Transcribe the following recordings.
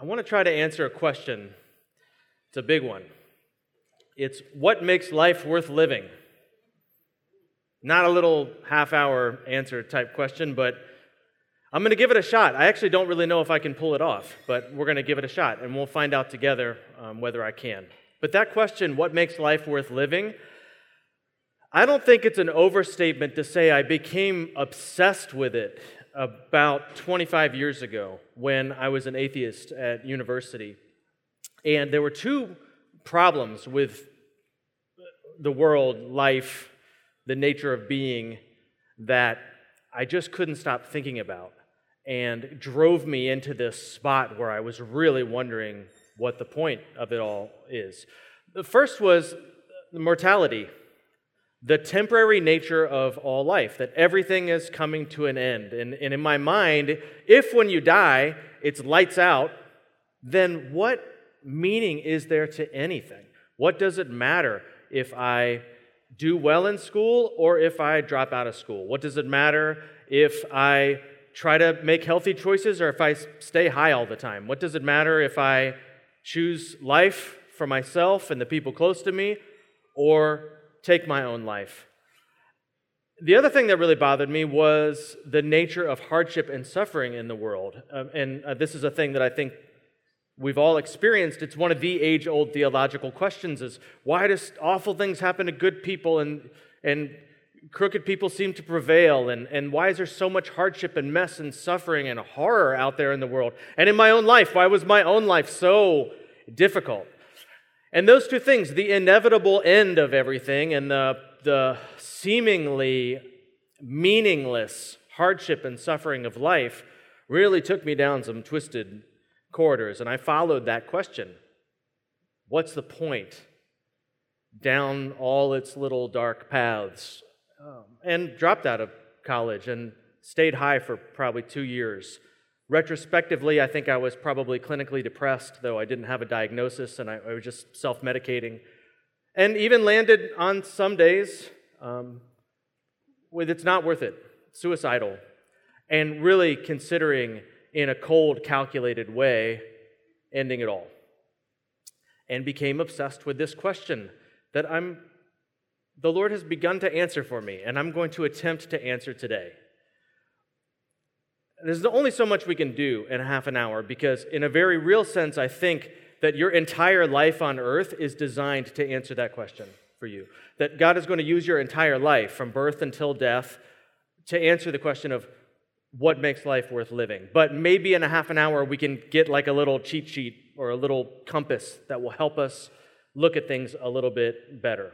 I want to try to answer a question. It's a big one. It's what makes life worth living? Not a little half hour answer type question, but I'm going to give it a shot. I actually don't really know if I can pull it off, but we're going to give it a shot and we'll find out together um, whether I can. But that question, what makes life worth living? I don't think it's an overstatement to say I became obsessed with it about 25 years ago when I was an atheist at university. And there were two problems with the world, life, the nature of being that I just couldn't stop thinking about and drove me into this spot where I was really wondering what the point of it all is. The first was mortality, the temporary nature of all life, that everything is coming to an end. And, and in my mind, if when you die, it's lights out, then what meaning is there to anything? What does it matter if I do well in school or if I drop out of school? What does it matter if I try to make healthy choices or if I stay high all the time? What does it matter if I choose life for myself and the people close to me or take my own life? The other thing that really bothered me was the nature of hardship and suffering in the world. Um, and uh, this is a thing that I think we've all experienced. It's one of the age old theological questions is why does awful things happen to good people and, and crooked people seem to prevail? And, and why is there so much hardship and mess and suffering and horror out there in the world? And in my own life, why was my own life so difficult? And those two things, the inevitable end of everything and the, the seemingly meaningless hardship and suffering of life, really took me down some twisted corridors. And I followed that question What's the point? Down all its little dark paths um, and dropped out of college and stayed high for probably two years. Retrospectively, I think I was probably clinically depressed, though I didn't have a diagnosis and I, I was just self medicating. And even landed on some days um, with it's not worth it, suicidal, and really considering in a cold, calculated way ending it all. And became obsessed with this question that I'm the Lord has begun to answer for me, and I'm going to attempt to answer today. There's only so much we can do in half an hour because, in a very real sense, I think that your entire life on earth is designed to answer that question for you. That God is going to use your entire life, from birth until death, to answer the question of what makes life worth living. But maybe in a half an hour, we can get like a little cheat sheet or a little compass that will help us look at things a little bit better.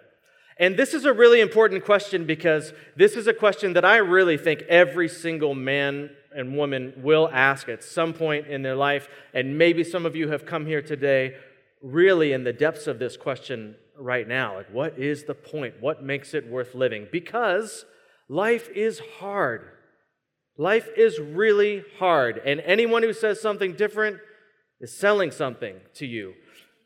And this is a really important question because this is a question that I really think every single man and woman will ask at some point in their life. And maybe some of you have come here today really in the depths of this question right now. Like, what is the point? What makes it worth living? Because life is hard. Life is really hard. And anyone who says something different is selling something to you.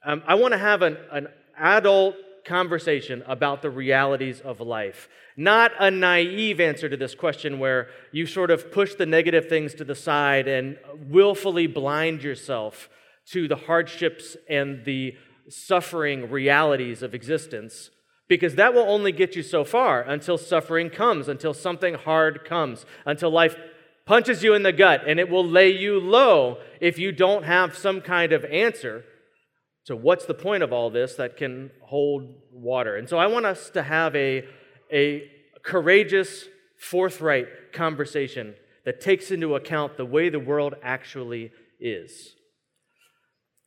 Um, I want to have an, an adult conversation about the realities of life. Not a naive answer to this question where you sort of push the negative things to the side and willfully blind yourself to the hardships and the suffering realities of existence, because that will only get you so far until suffering comes, until something hard comes, until life punches you in the gut, and it will lay you low if you don't have some kind of answer so, what's the point of all this that can hold water? And so, I want us to have a, a courageous, forthright conversation that takes into account the way the world actually is.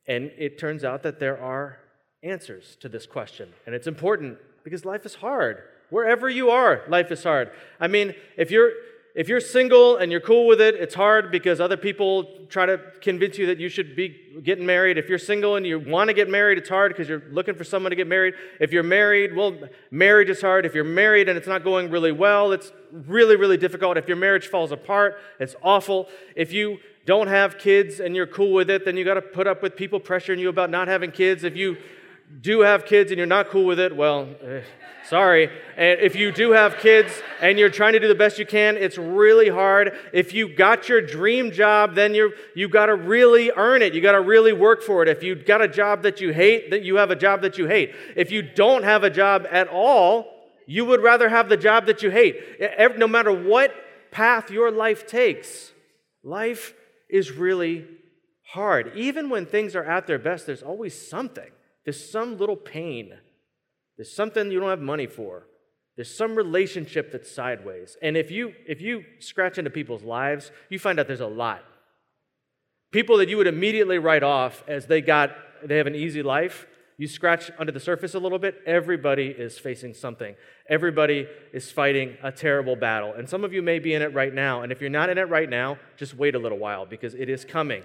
And it turns out that there are answers to this question. And it's important because life is hard. Wherever you are, life is hard. I mean, if you're if you're single and you're cool with it, it's hard because other people try to convince you that you should be getting married. If you're single and you want to get married, it's hard because you're looking for someone to get married. If you're married, well, marriage is hard. If you're married and it's not going really well, it's really, really difficult. If your marriage falls apart, it's awful. If you don't have kids and you're cool with it, then you got to put up with people pressuring you about not having kids. If you do have kids and you're not cool with it, well, eh, sorry. And if you do have kids and you're trying to do the best you can, it's really hard. If you got your dream job, then you you got to really earn it. You got to really work for it. If you got a job that you hate, that you have a job that you hate. If you don't have a job at all, you would rather have the job that you hate. No matter what path your life takes, life is really hard. Even when things are at their best, there's always something. There's some little pain. There's something you don't have money for. There's some relationship that's sideways. And if you if you scratch into people's lives, you find out there's a lot. People that you would immediately write off as they got they have an easy life, you scratch under the surface a little bit, everybody is facing something. Everybody is fighting a terrible battle. And some of you may be in it right now. And if you're not in it right now, just wait a little while because it is coming.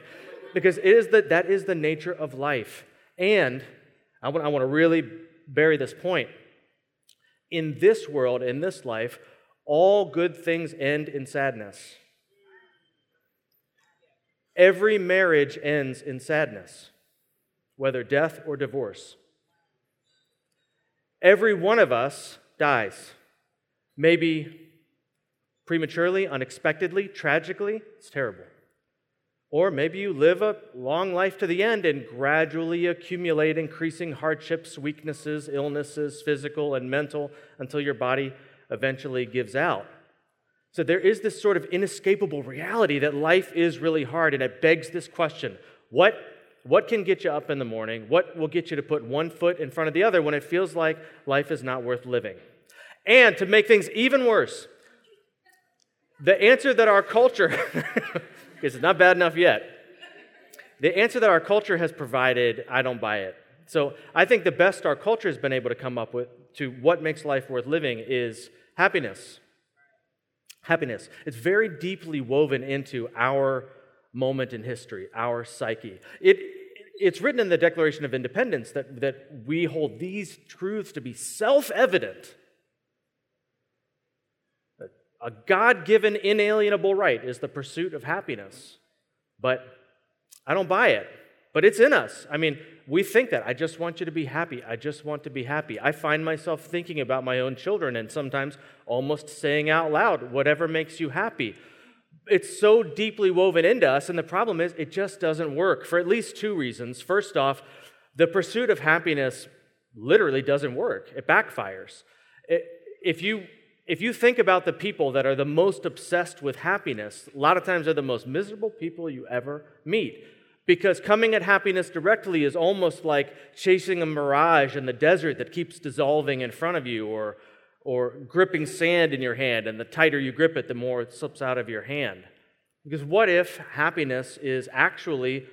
Because it is the, that is the nature of life. And I want, I want to really bury this point. In this world, in this life, all good things end in sadness. Every marriage ends in sadness whether death or divorce. Every one of us dies. Maybe prematurely, unexpectedly, tragically. It's terrible. Or maybe you live a long life to the end and gradually accumulate increasing hardships, weaknesses, illnesses, physical and mental, until your body eventually gives out. So there is this sort of inescapable reality that life is really hard, and it begs this question what what can get you up in the morning? What will get you to put one foot in front of the other when it feels like life is not worth living? And to make things even worse, the answer that our culture, because it's not bad enough yet, the answer that our culture has provided, I don't buy it. So I think the best our culture has been able to come up with to what makes life worth living is happiness. Happiness. It's very deeply woven into our moment in history, our psyche. It, it's written in the Declaration of Independence that, that we hold these truths to be self evident. A God given inalienable right is the pursuit of happiness. But I don't buy it. But it's in us. I mean, we think that. I just want you to be happy. I just want to be happy. I find myself thinking about my own children and sometimes almost saying out loud, whatever makes you happy it's so deeply woven into us, and the problem is it just doesn't work for at least two reasons. First off, the pursuit of happiness literally doesn't work, it backfires. if, you, if you think about the people that are the most obsessed with happiness, a lot of times they're the most miserable people you ever meet. Because coming at happiness directly is almost like chasing a mirage in the desert that keeps dissolving in front of you, or or gripping sand in your hand, and the tighter you grip it, the more it slips out of your hand. Because what if happiness is actually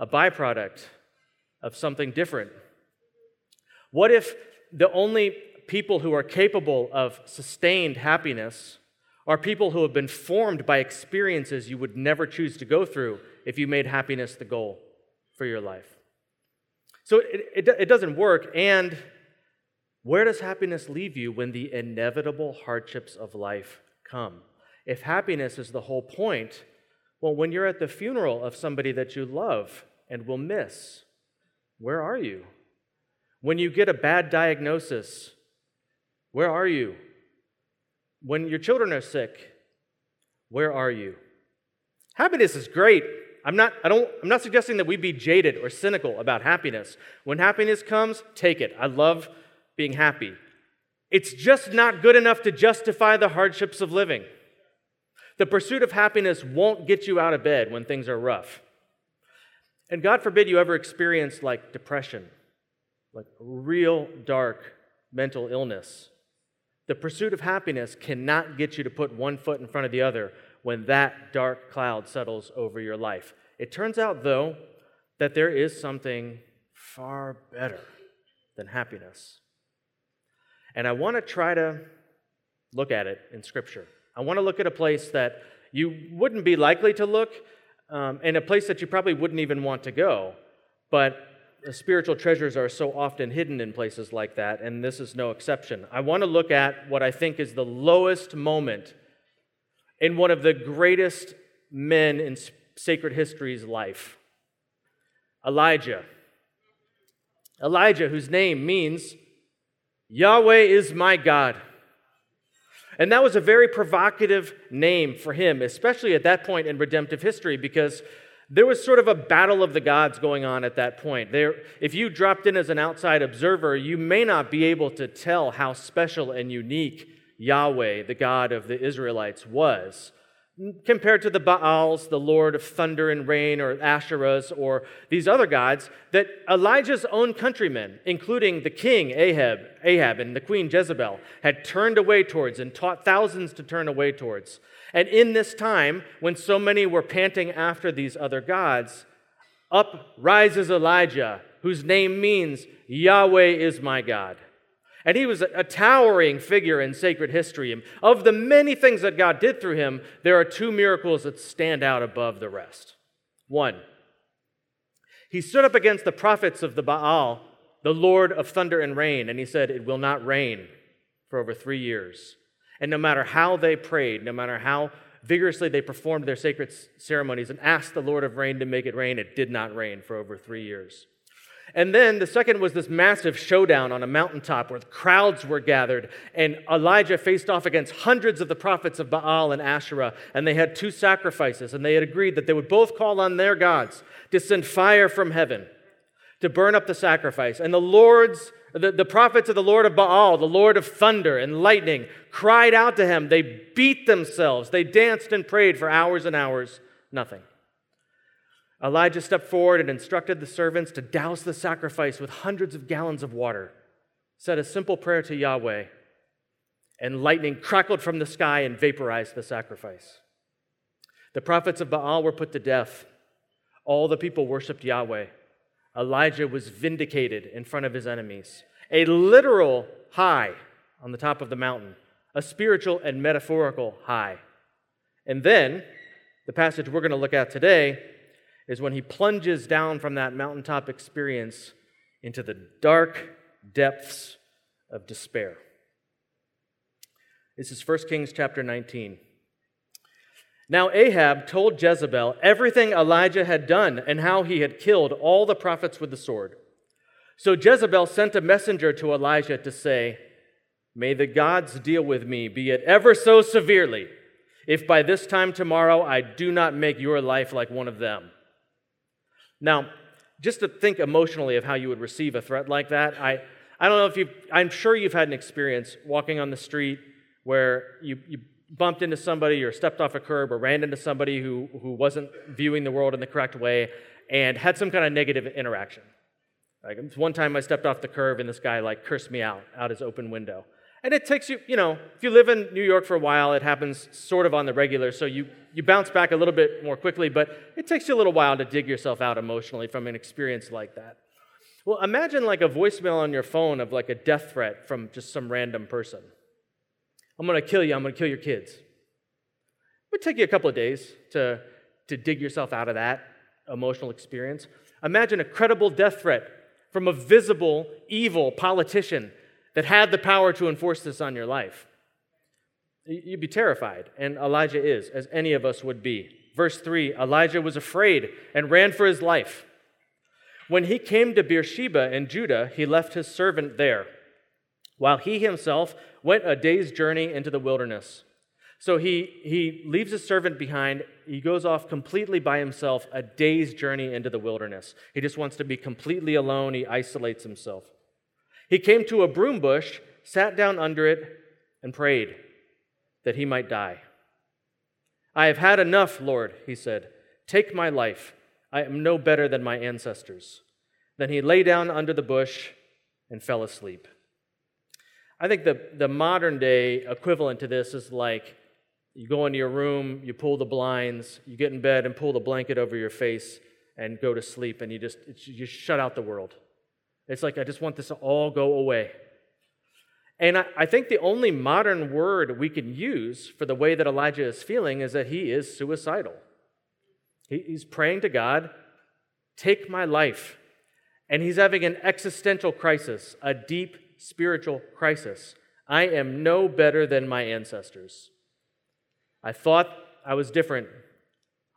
a byproduct of something different? What if the only people who are capable of sustained happiness are people who have been formed by experiences you would never choose to go through if you made happiness the goal for your life? So it, it, it doesn't work, and where does happiness leave you when the inevitable hardships of life come? If happiness is the whole point, well, when you're at the funeral of somebody that you love and will miss, where are you? When you get a bad diagnosis, where are you? When your children are sick, where are you? Happiness is great. I'm not, I don't, I'm not suggesting that we be jaded or cynical about happiness. When happiness comes, take it. I love being happy. It's just not good enough to justify the hardships of living. The pursuit of happiness won't get you out of bed when things are rough. And God forbid you ever experience like depression, like real dark mental illness. The pursuit of happiness cannot get you to put one foot in front of the other when that dark cloud settles over your life. It turns out, though, that there is something far better than happiness. And I want to try to look at it in Scripture. I want to look at a place that you wouldn't be likely to look, um, and a place that you probably wouldn't even want to go. But spiritual treasures are so often hidden in places like that, and this is no exception. I want to look at what I think is the lowest moment in one of the greatest men in sacred history's life Elijah. Elijah, whose name means Yahweh is my God. And that was a very provocative name for him, especially at that point in redemptive history, because there was sort of a battle of the gods going on at that point. There, if you dropped in as an outside observer, you may not be able to tell how special and unique Yahweh, the God of the Israelites, was compared to the Baals, the Lord of thunder and rain, or Asherahs, or these other gods that Elijah's own countrymen, including the king Ahab, Ahab and the queen Jezebel, had turned away towards and taught thousands to turn away towards. And in this time, when so many were panting after these other gods, up rises Elijah, whose name means Yahweh is my God. And he was a towering figure in sacred history. And of the many things that God did through him, there are two miracles that stand out above the rest. One, he stood up against the prophets of the Baal, the Lord of thunder and rain, and he said, It will not rain for over three years. And no matter how they prayed, no matter how vigorously they performed their sacred ceremonies and asked the Lord of rain to make it rain, it did not rain for over three years. And then the second was this massive showdown on a mountaintop where crowds were gathered, and Elijah faced off against hundreds of the prophets of Baal and Asherah, and they had two sacrifices, and they had agreed that they would both call on their gods to send fire from heaven to burn up the sacrifice. And the Lord's the, the prophets of the Lord of Baal, the Lord of thunder and lightning, cried out to him. They beat themselves. They danced and prayed for hours and hours. Nothing. Elijah stepped forward and instructed the servants to douse the sacrifice with hundreds of gallons of water, said a simple prayer to Yahweh, and lightning crackled from the sky and vaporized the sacrifice. The prophets of Baal were put to death. All the people worshiped Yahweh. Elijah was vindicated in front of his enemies. A literal high on the top of the mountain, a spiritual and metaphorical high. And then, the passage we're going to look at today is when he plunges down from that mountaintop experience into the dark depths of despair. This is 1 Kings chapter 19. Now Ahab told Jezebel everything Elijah had done and how he had killed all the prophets with the sword. So Jezebel sent a messenger to Elijah to say, May the gods deal with me, be it ever so severely, if by this time tomorrow I do not make your life like one of them. Now, just to think emotionally of how you would receive a threat like that, I, I don't know if you've, I'm sure you've had an experience walking on the street where you, you bumped into somebody or stepped off a curb or ran into somebody who, who wasn't viewing the world in the correct way and had some kind of negative interaction. Like one time I stepped off the curb and this guy like cursed me out out his open window. And it takes you, you know, if you live in New York for a while, it happens sort of on the regular, so you, you bounce back a little bit more quickly, but it takes you a little while to dig yourself out emotionally from an experience like that. Well, imagine like a voicemail on your phone of like a death threat from just some random person. I'm gonna kill you, I'm gonna kill your kids. It would take you a couple of days to, to dig yourself out of that emotional experience. Imagine a credible death threat from a visible, evil politician that had the power to enforce this on your life. You'd be terrified, and Elijah is, as any of us would be. Verse 3 Elijah was afraid and ran for his life. When he came to Beersheba in Judah, he left his servant there, while he himself went a day's journey into the wilderness. So he, he leaves his servant behind. He goes off completely by himself, a day's journey into the wilderness. He just wants to be completely alone. He isolates himself. He came to a broom bush, sat down under it, and prayed that he might die. I have had enough, Lord, he said. Take my life. I am no better than my ancestors. Then he lay down under the bush and fell asleep. I think the, the modern day equivalent to this is like you go into your room, you pull the blinds, you get in bed and pull the blanket over your face and go to sleep, and you just, you shut out the world. It's like, I just want this to all go away. And I, I, think the only modern word we can use for the way that Elijah is feeling is that he is suicidal. He, he's praying to God, take my life. And he's having an existential crisis, a deep spiritual crisis. I am no better than my ancestors. I thought I was different.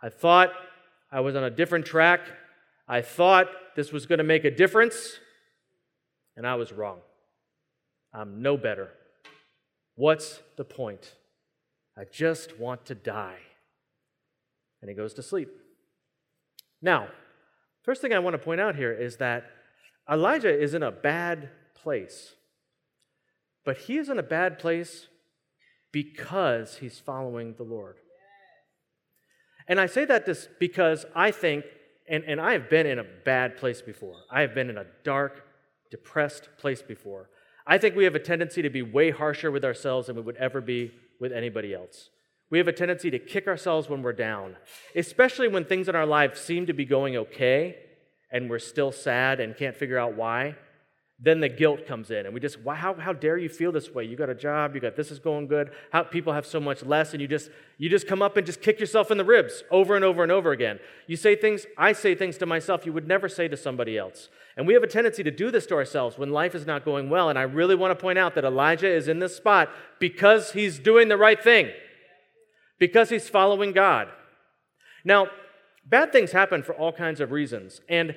I thought I was on a different track. I thought this was going to make a difference and I was wrong. I'm no better. What's the point? I just want to die. And he goes to sleep. Now, first thing I want to point out here is that Elijah is in a bad place. But he is in a bad place because he's following the Lord. And I say that just because I think, and, and I have been in a bad place before. I have been in a dark, depressed place before. I think we have a tendency to be way harsher with ourselves than we would ever be with anybody else. We have a tendency to kick ourselves when we're down, especially when things in our life seem to be going okay and we're still sad and can't figure out why then the guilt comes in. And we just how, how dare you feel this way? You got a job you got this is going good. How people have so much less and you just you just come up and just kick yourself in the ribs over and over and over again. You say things i say things to myself you would never say to somebody else. And we have a tendency to do this to ourselves when life is not going well. And i really want to point out that elijah is in this spot because he's doing the right thing because he's following god. Now bad things happen for all kinds of reasons. And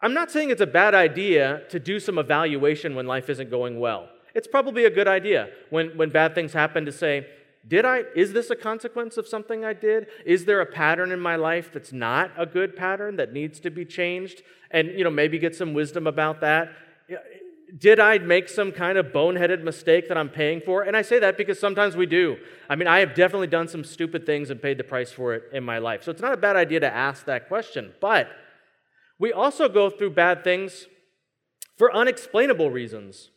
I'm not saying it's a bad idea to do some evaluation when life isn't going well. It's probably a good idea when, when bad things happen to say, did I, is this a consequence of something I did? Is there a pattern in my life that's not a good pattern that needs to be changed? And, you know, maybe get some wisdom about that. Did I make some kind of boneheaded mistake that I'm paying for? And I say that because sometimes we do. I mean, I have definitely done some stupid things and paid the price for it in my life. So it's not a bad idea to ask that question. But we also go through bad things for unexplainable reasons.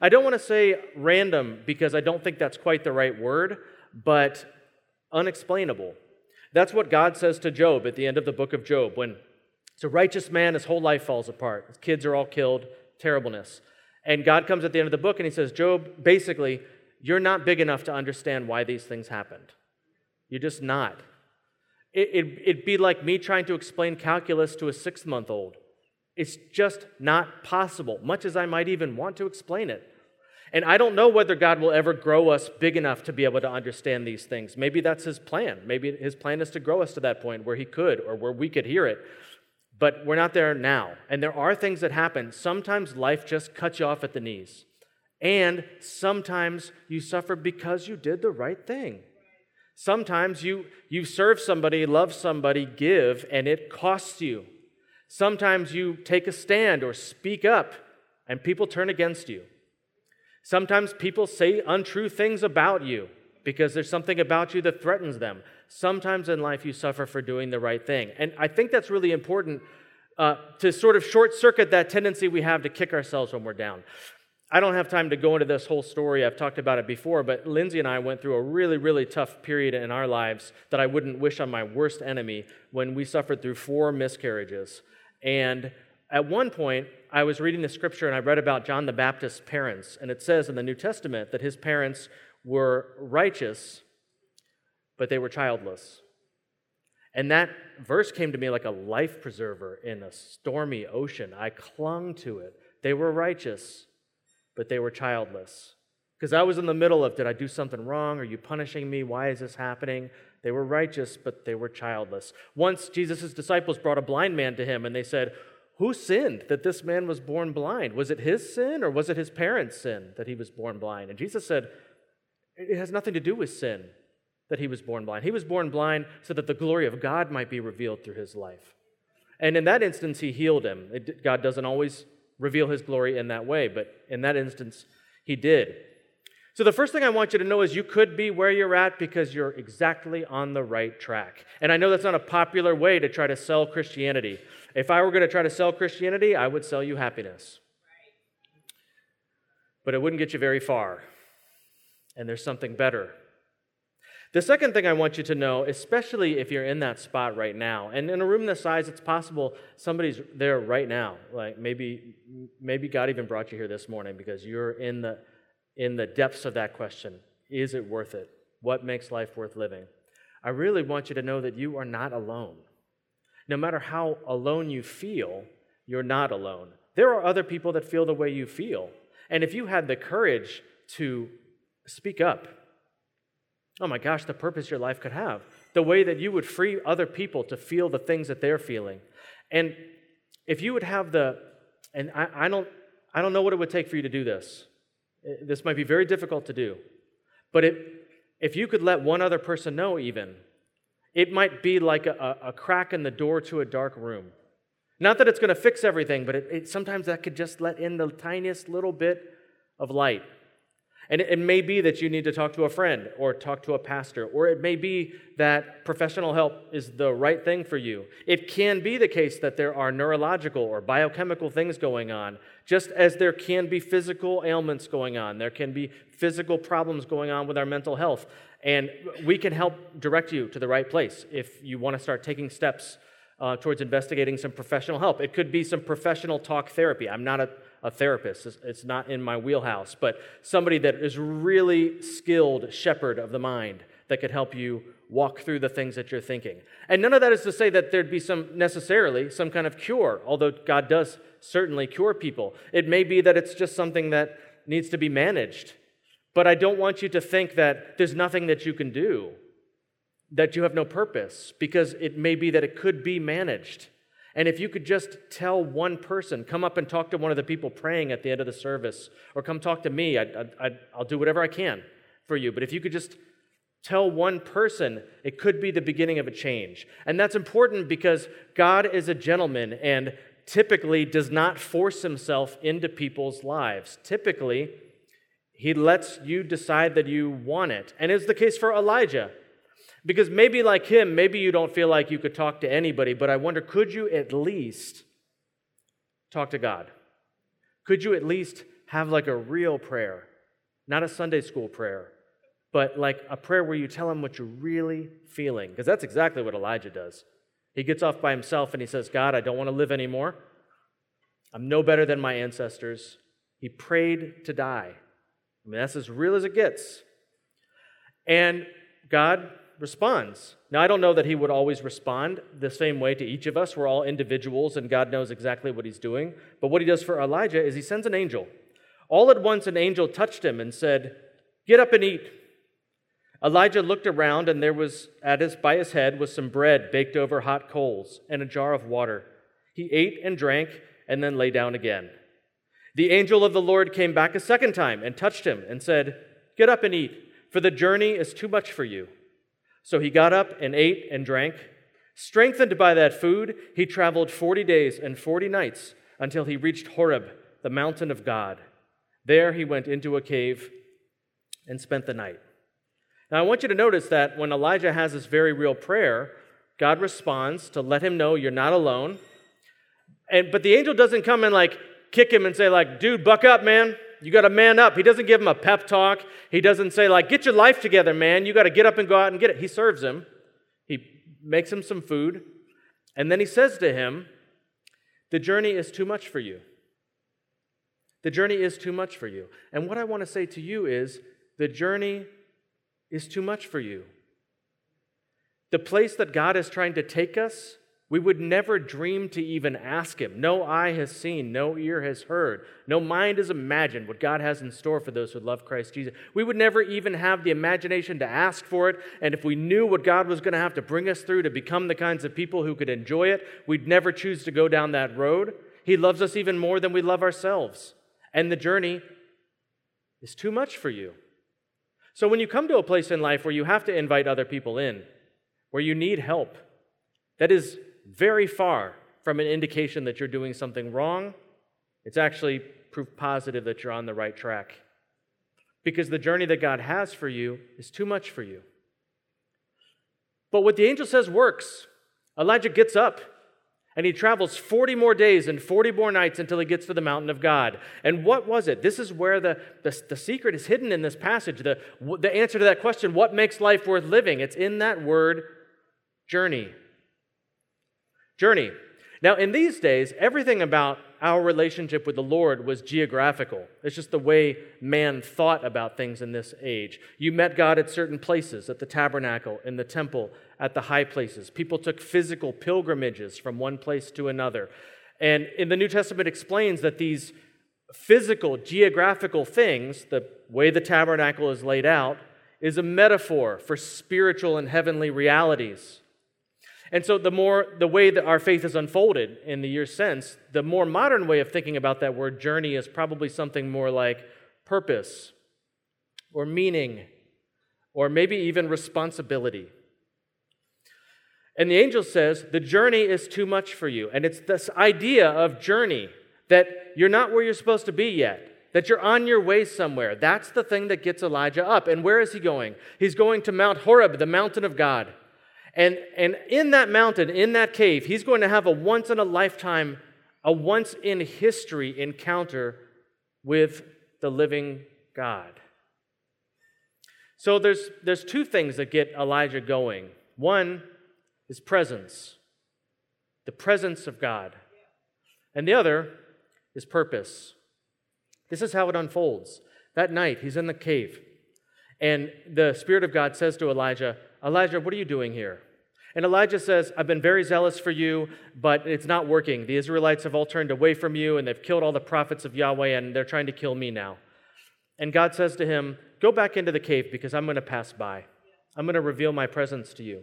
I don't want to say random because I don't think that's quite the right word, but unexplainable. That's what God says to Job at the end of the book of Job when it's a righteous man, his whole life falls apart. His kids are all killed, terribleness. And God comes at the end of the book and he says, Job, basically, you're not big enough to understand why these things happened. You're just not. It, would be like me trying to explain calculus to a six month old. It's just not possible, much as I might even want to explain it. And I don't know whether God will ever grow us big enough to be able to understand these things. Maybe that's his plan. Maybe his plan is to grow us to that point where he could or where we could hear it. But we're not there now. And there are things that happen. Sometimes life just cuts you off at the knees. And sometimes you suffer because you did the right thing. Sometimes you, you serve somebody, love somebody, give, and it costs you. Sometimes you take a stand or speak up, and people turn against you. Sometimes people say untrue things about you because there's something about you that threatens them. Sometimes in life you suffer for doing the right thing. And I think that's really important uh, to sort of short circuit that tendency we have to kick ourselves when we're down. I don't have time to go into this whole story. I've talked about it before, but Lindsay and I went through a really, really tough period in our lives that I wouldn't wish on my worst enemy when we suffered through four miscarriages. And at one point, I was reading the scripture and I read about John the Baptist's parents. And it says in the New Testament that his parents were righteous, but they were childless. And that verse came to me like a life preserver in a stormy ocean. I clung to it. They were righteous, but they were childless. Because I was in the middle of, did I do something wrong? Are you punishing me? Why is this happening? They were righteous, but they were childless. Once Jesus' disciples brought a blind man to him and they said, Who sinned that this man was born blind? Was it his sin or was it his parents' sin that he was born blind? And Jesus said, It has nothing to do with sin that he was born blind. He was born blind so that the glory of God might be revealed through his life. And in that instance, he healed him. It, God doesn't always reveal his glory in that way, but in that instance, he did. So, the first thing I want you to know is you could be where you're at because you're exactly on the right track. And I know that's not a popular way to try to sell Christianity. If I were going to try to sell Christianity, I would sell you happiness. But it wouldn't get you very far. And there's something better. The second thing I want you to know, especially if you're in that spot right now, and in a room this size, it's possible somebody's there right now. Like maybe, maybe God even brought you here this morning because you're in the, in the depths of that question. Is it worth it? What makes life worth living? I really want you to know that you are not alone. No matter how alone you feel, you're not alone. There are other people that feel the way you feel. And if you had the courage to speak up, Oh my gosh, the purpose your life could have. The way that you would free other people to feel the things that they're feeling. And if you would have the, and I, I don't, I don't know what it would take for you to do this. Uh, this might be very difficult to do. But it, if you could let one other person know, even, it might be like a, a crack in the door to a dark room. Not that it's going to fix everything, but it, it, sometimes that could just let in the tiniest little bit of light. And it, may be that you need to talk to a friend or talk to a pastor, or it may be that professional help is the right thing for you. It can be the case that there are neurological or biochemical things going on, just as there can be physical ailments going on. There can be physical problems going on with our mental health. And we can help direct you to the right place if you want to start taking steps uh, towards investigating some professional help. It could be some professional talk therapy. I'm not a, a therapist, it's, not in my wheelhouse, but somebody that is really skilled shepherd of the mind that could help you walk through the things that you're thinking. And none of that is to say that there'd be some necessarily some kind of cure, although God does certainly cure people. It may be that it's just something that needs to be managed. But I don't want you to think that there's nothing that you can do that you have no purpose because it may be that it could be managed. And if you could just tell one person, come up and talk to one of the people praying at the end of the service, or come talk to me, I, will do whatever I can for you. But if you could just tell one person, it could be the beginning of a change. And that's important because God is a gentleman and typically does not force himself into people's lives. Typically, he lets you decide that you want it. And it's the case for Elijah. Because maybe, like him, maybe you don't feel like you could talk to anybody, but I wonder could you at least talk to God? Could you at least have like a real prayer? Not a Sunday school prayer, but like a prayer where you tell him what you're really feeling. Because that's exactly what Elijah does. He gets off by himself and he says, God, I don't want to live anymore. I'm no better than my ancestors. He prayed to die. I mean, that's as real as it gets. And God responds. Now, I don't know that he would always respond the same way to each of us. We're all individuals, and God knows exactly what he's doing. But what he does for Elijah is he sends an angel. All at once, an angel touched him and said, Get up and eat. Elijah looked around, and there was at his, by his head was some bread baked over hot coals and a jar of water. He ate and drank, and then lay down again. The angel of the Lord came back a second time and touched him and said, Get up and eat, for the journey is too much for you. So he got up and ate and drank. Strengthened by that food, he traveled 40 days and 40 nights until he reached Horeb, the mountain of God. There he went into a cave and spent the night. Now, I want you to notice that when Elijah has this very real prayer, God responds to let him know you're not alone. And, but the angel doesn't come and like kick him and say, like, dude, buck up, man. You got to man up. He doesn't give him a pep talk. He doesn't say, like, get your life together, man. You got to get up and go out and get it. He serves him. He makes him some food. And then he says to him, the journey is too much for you. The journey is too much for you. And what I want to say to you is, the journey is too much for you. The place that God is trying to take us we would never dream to even ask him. No eye has seen, no ear has heard, no mind has imagined what God has in store for those who love Christ Jesus. We would never even have the imagination to ask for it. And if we knew what God was going to have to bring us through to become the kinds of people who could enjoy it, we'd never choose to go down that road. He loves us even more than we love ourselves. And the journey is too much for you. So when you come to a place in life where you have to invite other people in, where you need help, that is very far from an indication that you're doing something wrong. It's actually proof positive that you're on the right track. Because the journey that God has for you is too much for you. But what the angel says works. Elijah gets up and he travels 40 more days and 40 more nights until he gets to the mountain of God. And what was it? This is where the, the, the, secret is hidden in this passage. The, the answer to that question, what makes life worth living? It's in that word, journey journey. Now, in these days, everything about our relationship with the Lord was geographical. It's just the way man thought about things in this age. You met God at certain places, at the tabernacle, in the temple, at the high places. People took physical pilgrimages from one place to another. And in the New Testament explains that these physical, geographical things, the way the tabernacle is laid out, is a metaphor for spiritual and heavenly realities. And so the more the way that our faith is unfolded in the years since, the more modern way of thinking about that word journey is probably something more like purpose or meaning or maybe even responsibility. And the angel says, The journey is too much for you. And it's this idea of journey that you're not where you're supposed to be yet, that you're on your way somewhere. That's the thing that gets Elijah up. And where is he going? He's going to Mount Horeb, the mountain of God. And, and in that mountain, in that cave, he's going to have a once in a lifetime, a once in history encounter with the living God. So there's, there's two things that get Elijah going. One is presence, the presence of God. And the other is purpose. This is how it unfolds. That night, he's in the cave, and the Spirit of God says to Elijah, Elijah, what are you doing here? And Elijah says, I've been very zealous for you, but it's not working. The Israelites have all turned away from you, and they've killed all the prophets of Yahweh, and they're trying to kill me now. And God says to him, Go back into the cave because I'm going to pass by. I'm going to reveal my presence to you.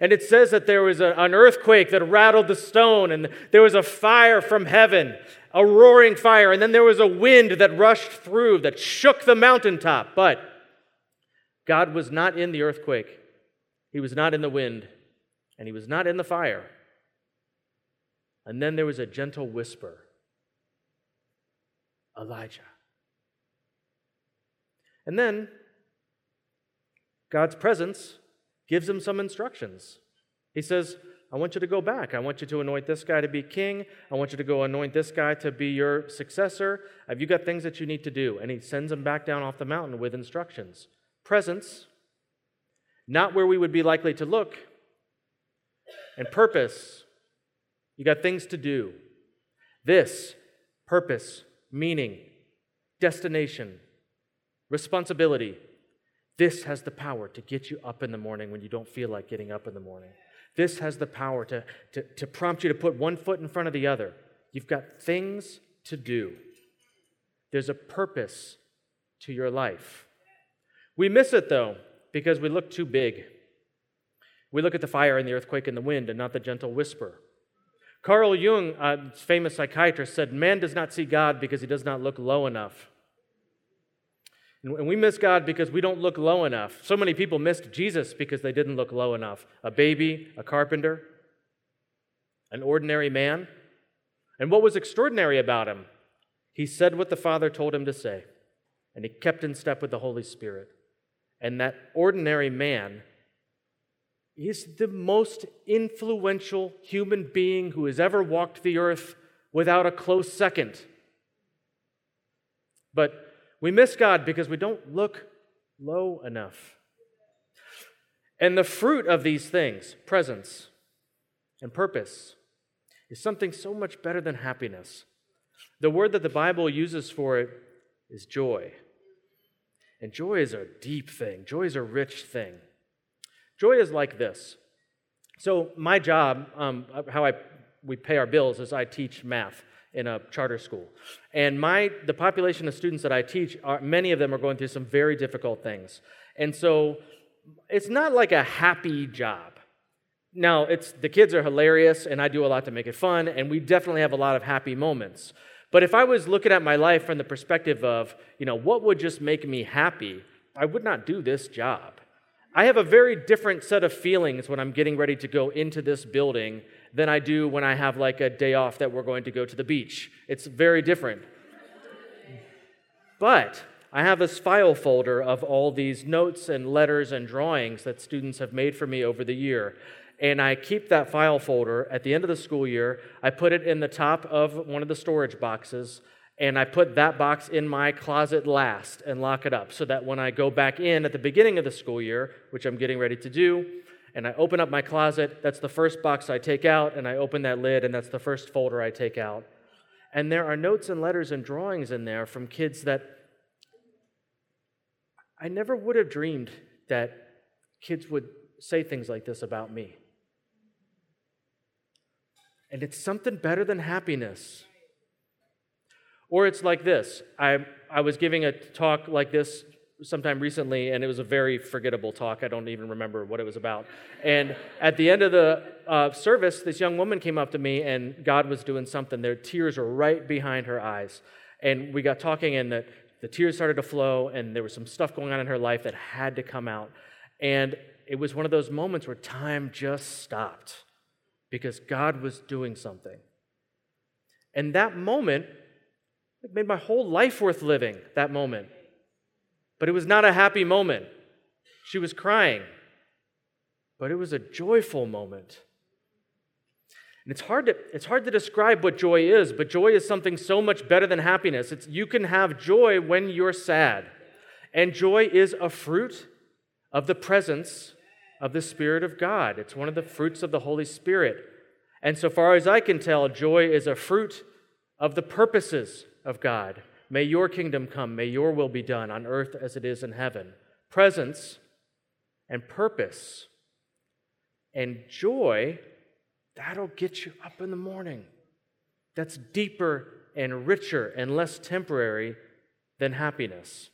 And it says that there was a, an earthquake that rattled the stone, and there was a fire from heaven, a roaring fire, and then there was a wind that rushed through that shook the mountaintop. But God was not in the earthquake, He was not in the wind, and He was not in the fire. And then there was a gentle whisper Elijah. And then God's presence gives him some instructions. He says, I want you to go back. I want you to anoint this guy to be king. I want you to go anoint this guy to be your successor. Have you got things that you need to do? And he sends him back down off the mountain with instructions. Presence, not where we would be likely to look, and purpose. You got things to do. This, purpose, meaning, destination, responsibility. This has the power to get you up in the morning when you don't feel like getting up in the morning. This has the power to, to, to prompt you to put one foot in front of the other. You've got things to do. There's a purpose to your life. We miss it though because we look too big. We look at the fire and the earthquake and the wind and not the gentle whisper. Carl Jung, a famous psychiatrist, said, Man does not see God because he does not look low enough. And we miss God because we don't look low enough. So many people missed Jesus because they didn't look low enough. A baby, a carpenter, an ordinary man. And what was extraordinary about him? He said what the Father told him to say, and he kept in step with the Holy Spirit. And that ordinary man is the most influential human being who has ever walked the earth without a close second. But we miss God because we don't look low enough. And the fruit of these things, presence and purpose, is something so much better than happiness. The word that the Bible uses for it is joy. And joy is a deep thing, joy is a rich thing. Joy is like this. So, my job, um, how I, we pay our bills, is I teach math in a charter school. And my the population of students that I teach, are, many of them are going through some very difficult things. And so it's not like a happy job. Now, it's the kids are hilarious and I do a lot to make it fun and we definitely have a lot of happy moments. But if I was looking at my life from the perspective of, you know, what would just make me happy, I would not do this job. I have a very different set of feelings when I'm getting ready to go into this building than I do when I have like a day off that we're going to go to the beach. It's very different. But I have this file folder of all these notes and letters and drawings that students have made for me over the year. And I keep that file folder at the end of the school year. I put it in the top of one of the storage boxes and I put that box in my closet last and lock it up so that when I go back in at the beginning of the school year, which I'm getting ready to do, and I open up my closet, that's the first box I take out, and I open that lid, and that's the first folder I take out. And there are notes and letters and drawings in there from kids that I never would have dreamed that kids would say things like this about me. And it's something better than happiness. Or it's like this I, I was giving a talk like this sometime recently, and it was a very forgettable talk. I don't even remember what it was about. And at the end of the uh, service, this young woman came up to me, and God was doing something. Their tears were right behind her eyes. And we got talking, and the, the tears started to flow, and there was some stuff going on in her life that had to come out. And it was one of those moments where time just stopped because God was doing something. And that moment it made my whole life worth living, that moment. But it was not a happy moment. She was crying. But it was a joyful moment. And it's hard, to, it's hard to describe what joy is, but joy is something so much better than happiness. It's, you can have joy when you're sad. And joy is a fruit of the presence of the Spirit of God. It's one of the fruits of the Holy Spirit. And so far as I can tell, joy is a fruit of the purposes of God. May your kingdom come, may your will be done on earth as it is in heaven. Presence and purpose and joy, that'll get you up in the morning. That's deeper and richer and less temporary than happiness.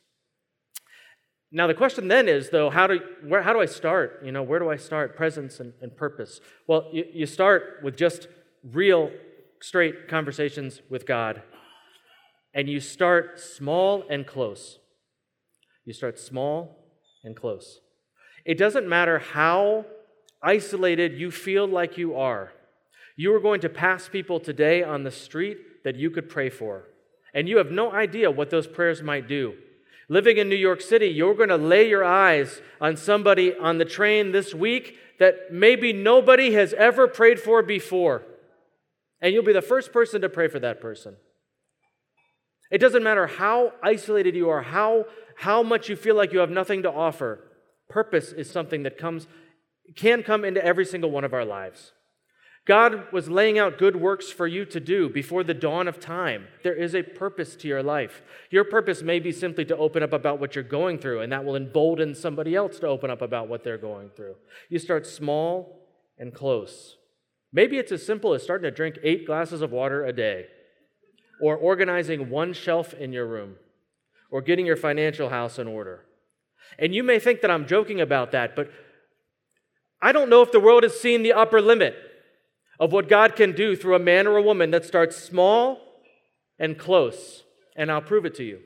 Now, the question then is, though, how do, where, how do I start? You know, where do I start? Presence and, and purpose. Well, you, you start with just real, straight conversations with God. And you start small and close. You start small and close. It doesn't matter how isolated you feel like you are. You are going to pass people today on the street that you could pray for. And you have no idea what those prayers might do. Living in New York City, you're going to lay your eyes on somebody on the train this week that maybe nobody has ever prayed for before. And you'll be the first person to pray for that person. It doesn't matter how isolated you are, how, how much you feel like you have nothing to offer. Purpose is something that comes, can come into every single one of our lives. God was laying out good works for you to do before the dawn of time. There is a purpose to your life. Your purpose may be simply to open up about what you're going through, and that will embolden somebody else to open up about what they're going through. You start small and close. Maybe it's as simple as starting to drink eight glasses of water a day, or organizing one shelf in your room, or getting your financial house in order. And you may think that I'm joking about that, but I don't know if the world has seen the upper limit of what God can do through a man or a woman that starts small and close. And I'll prove it to you.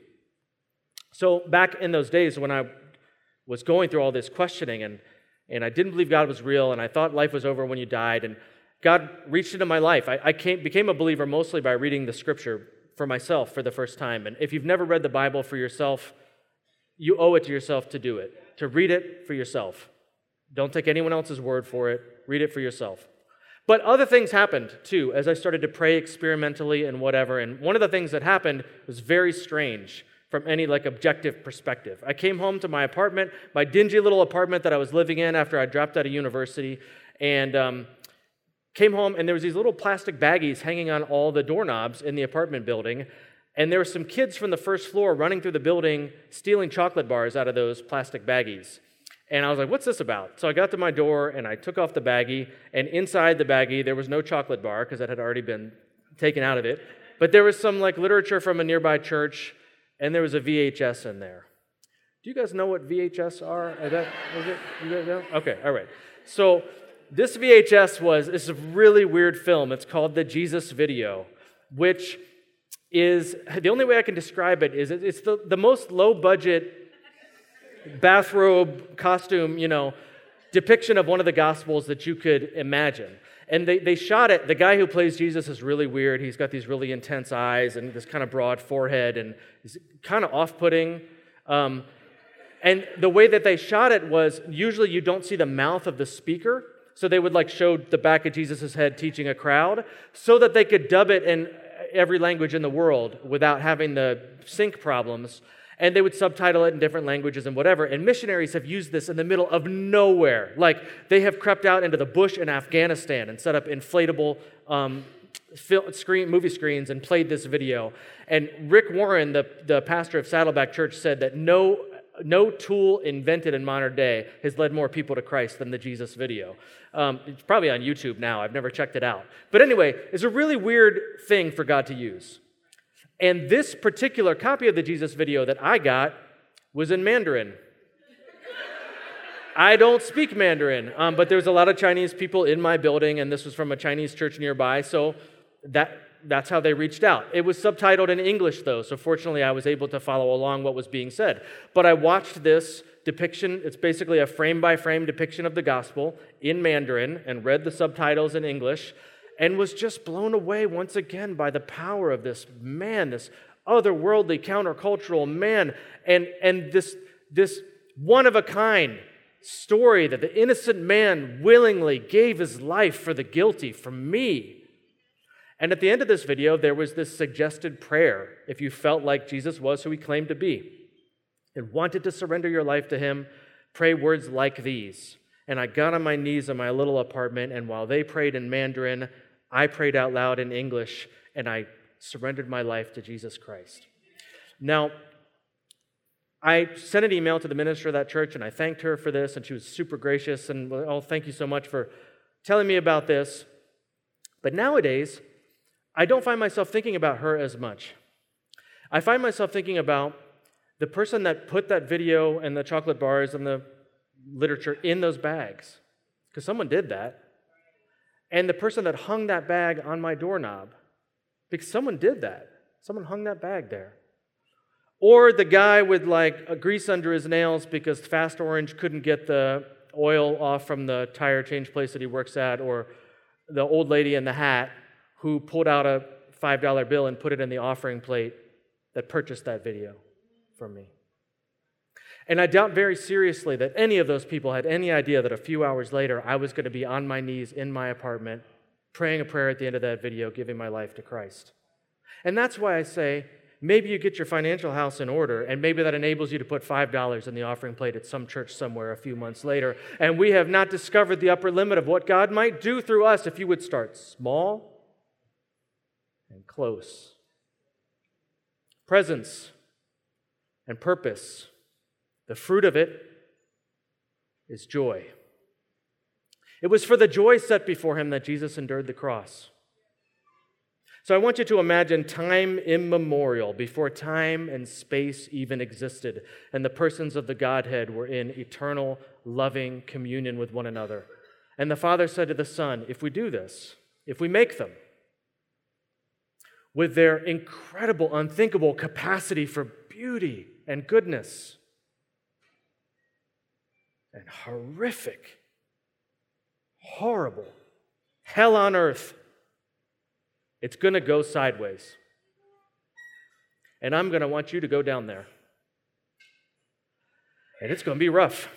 So, back in those days when I was going through all this questioning and, and I didn't believe God was real and I thought life was over when you died, and God reached into my life. I, I came, became a believer mostly by reading the scripture for myself for the first time. And if you've never read the Bible for yourself, you owe it to yourself to do it, to read it for yourself. Don't take anyone else's word for it, read it for yourself. But other things happened too as I started to pray experimentally and whatever. And one of the things that happened was very strange from any like objective perspective. I came home to my apartment, my dingy little apartment that I was living in after I dropped out of university, and um, came home and there was these little plastic baggies hanging on all the doorknobs in the apartment building. And there were some kids from the first floor running through the building, stealing chocolate bars out of those plastic baggies. And I was like, what's this about? So I got to my door and I took off the baggie, and inside the baggie, there was no chocolate bar because that had already been taken out of it. But there was some like literature from a nearby church, and there was a VHS in there. Do you guys know what VHS are? Is that, is it, know? Okay, all right. So this VHS was it's a really weird film. It's called the Jesus Video, which is the only way I can describe it is it's the, the most low budget bathrobe costume, you know, depiction of one of the gospels that you could imagine. And they, they shot it. The guy who plays Jesus is really weird. He's got these really intense eyes and this kind of broad forehead, and he's kind of off putting. Um, and the way that they shot it was usually you don't see the mouth of the speaker. So they would like show the back of Jesus' head teaching a crowd so that they could dub it in every language in the world without having the sync problems and they would subtitle it in different languages and whatever. And missionaries have used this in the middle of nowhere. Like they have crept out into the bush in Afghanistan and set up inflatable um, screen, movie screens and played this video. And Rick Warren, the, the pastor of Saddleback Church, said that no, no tool invented in modern day has led more people to Christ than the Jesus video. Um, it's probably on YouTube now. I've never checked it out. But anyway, it's a really weird thing for God to use. And this particular copy of the Jesus video that I got was in Mandarin. I don't speak Mandarin, um, but there's a lot of Chinese people in my building, and this was from a Chinese church nearby, so that that's how they reached out. It was subtitled in English, though, so fortunately I was able to follow along what was being said. But I watched this depiction, it's basically a frame by frame depiction of the gospel in Mandarin, and read the subtitles in English, and was just blown away once again by the power of this man, this otherworldly, countercultural man, and, and this, this one of a kind story that the innocent man willingly gave his life for the guilty, for me. And at the end of this video, there was this suggested prayer if you felt like Jesus was who he claimed to be and wanted to surrender your life to him, pray words like these. And I got on my knees in my little apartment, and while they prayed in Mandarin, I prayed out loud in English, and I surrendered my life to Jesus Christ. Now, I sent an email to the minister of that church and I thanked her for this, and she was super gracious and, oh, thank you so much for telling me about this. But nowadays, I don't find myself thinking about her as much. I find myself thinking about the person that put that video and the chocolate bars and the literature in those bags, because someone did that. And the person that hung that bag on my doorknob, because someone did that. Someone hung that bag there. Or the guy with like a grease under his nails because Fast Orange couldn't get the oil off from the tire change place that he works at, or the old lady in the hat who pulled out a $5 bill and put it in the offering plate that purchased that video from me. And I doubt very seriously that any of those people had any idea that a few hours later I was going to be on my knees in my apartment praying a prayer at the end of that video, giving my life to Christ. And that's why I say Maybe you get your financial house in order, and maybe that enables you to put $5 in the offering plate at some church somewhere a few months later. And we have not discovered the upper limit of what God might do through us if you would start small and close. Presence and purpose, the fruit of it is joy. It was for the joy set before him that Jesus endured the cross. So I want you to imagine time immemorial, before time and space even existed, and the persons of the Godhead were in eternal, loving communion with one another. And the Father said to the Son, If we do this, if we make them, with their incredible, unthinkable capacity for beauty and goodness, and horrific, horrible, hell on earth it's going to go sideways. And I'm going to want you to go down there. And it's going to be rough.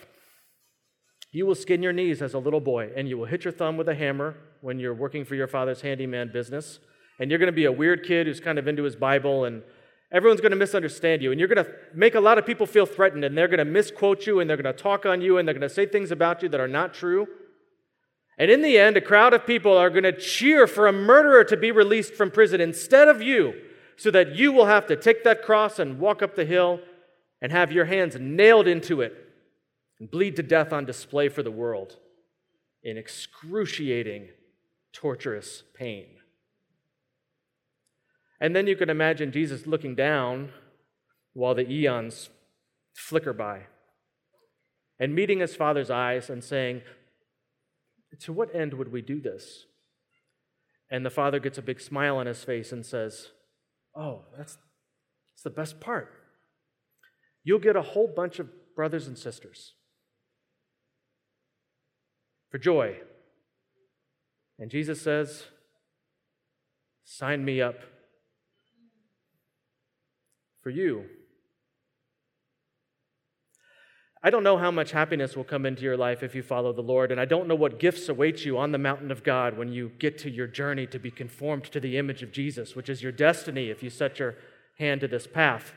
You will skin your knees as a little boy, and you will hit your thumb with a hammer when you're working for your father's handyman business. And you're going to be a weird kid who's kind of into his Bible, and everyone's going to misunderstand you. And you're going to make a lot of people feel threatened, and they're going to misquote you, and they're going to talk on you, and they're going to say things about you that are not true. And in the end, a crowd of people are going to cheer for a murderer to be released from prison instead of you, so that you will have to take that cross and walk up the hill and have your hands nailed into it and bleed to death on display for the world in excruciating, torturous pain. And then you can imagine Jesus looking down while the eons flicker by and meeting his father's eyes and saying, to what end would we do this? And the father gets a big smile on his face and says, Oh, that's, that's the best part. You'll get a whole bunch of brothers and sisters for joy. And Jesus says, Sign me up for you. I don't know how much happiness will come into your life if you follow the Lord, and I don't know what gifts await you on the mountain of God when you get to your journey to be conformed to the image of Jesus, which is your destiny if you set your hand to this path.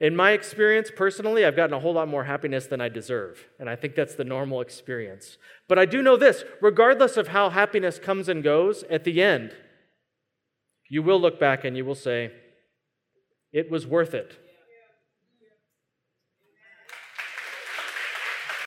In my experience, personally, I've gotten a whole lot more happiness than I deserve, and I think that's the normal experience. But I do know this regardless of how happiness comes and goes, at the end, you will look back and you will say, It was worth it.